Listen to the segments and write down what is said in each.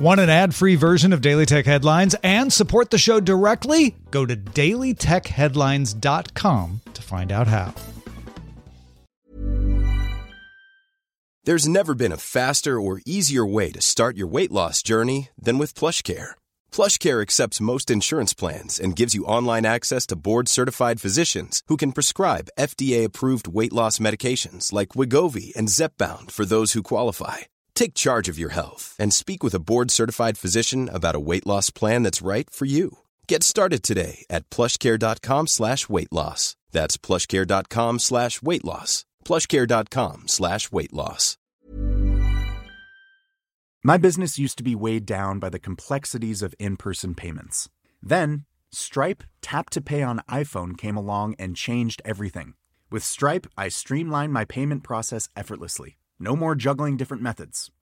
Want an ad free version of Daily Tech Headlines and support the show directly? Go to dailytechheadlines.com to find out how. There's never been a faster or easier way to start your weight loss journey than with PlushCare. PlushCare accepts most insurance plans and gives you online access to board-certified physicians who can prescribe FDA-approved weight loss medications like Wegovy and Zepbound for those who qualify. Take charge of your health and speak with a board-certified physician about a weight loss plan that's right for you. Get started today at plushcare.com slash weight loss. That's plushcare.com slash weight loss. plushcare.com slash weight loss. My business used to be weighed down by the complexities of in-person payments. Then, Stripe Tap to Pay on iPhone came along and changed everything. With Stripe, I streamlined my payment process effortlessly. No more juggling different methods.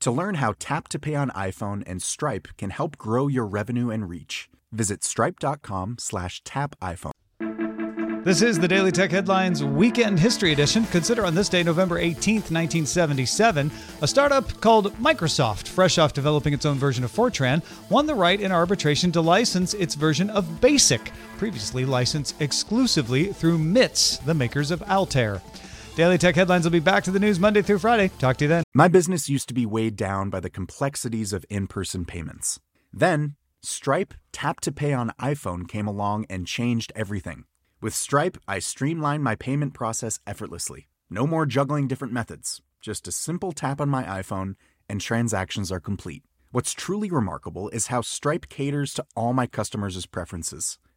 To learn how Tap to Pay on iPhone and Stripe can help grow your revenue and reach, visit stripe.com slash tap iPhone. This is the Daily Tech Headlines Weekend History Edition. Consider on this day, November 18th, 1977, a startup called Microsoft, fresh off developing its own version of Fortran, won the right in arbitration to license its version of BASIC, previously licensed exclusively through MITS, the makers of Altair. Daily Tech Headlines will be back to the news Monday through Friday. Talk to you then. My business used to be weighed down by the complexities of in-person payments. Then, Stripe Tap to Pay on iPhone came along and changed everything. With Stripe, I streamlined my payment process effortlessly. No more juggling different methods. Just a simple tap on my iPhone and transactions are complete. What's truly remarkable is how Stripe caters to all my customers' preferences.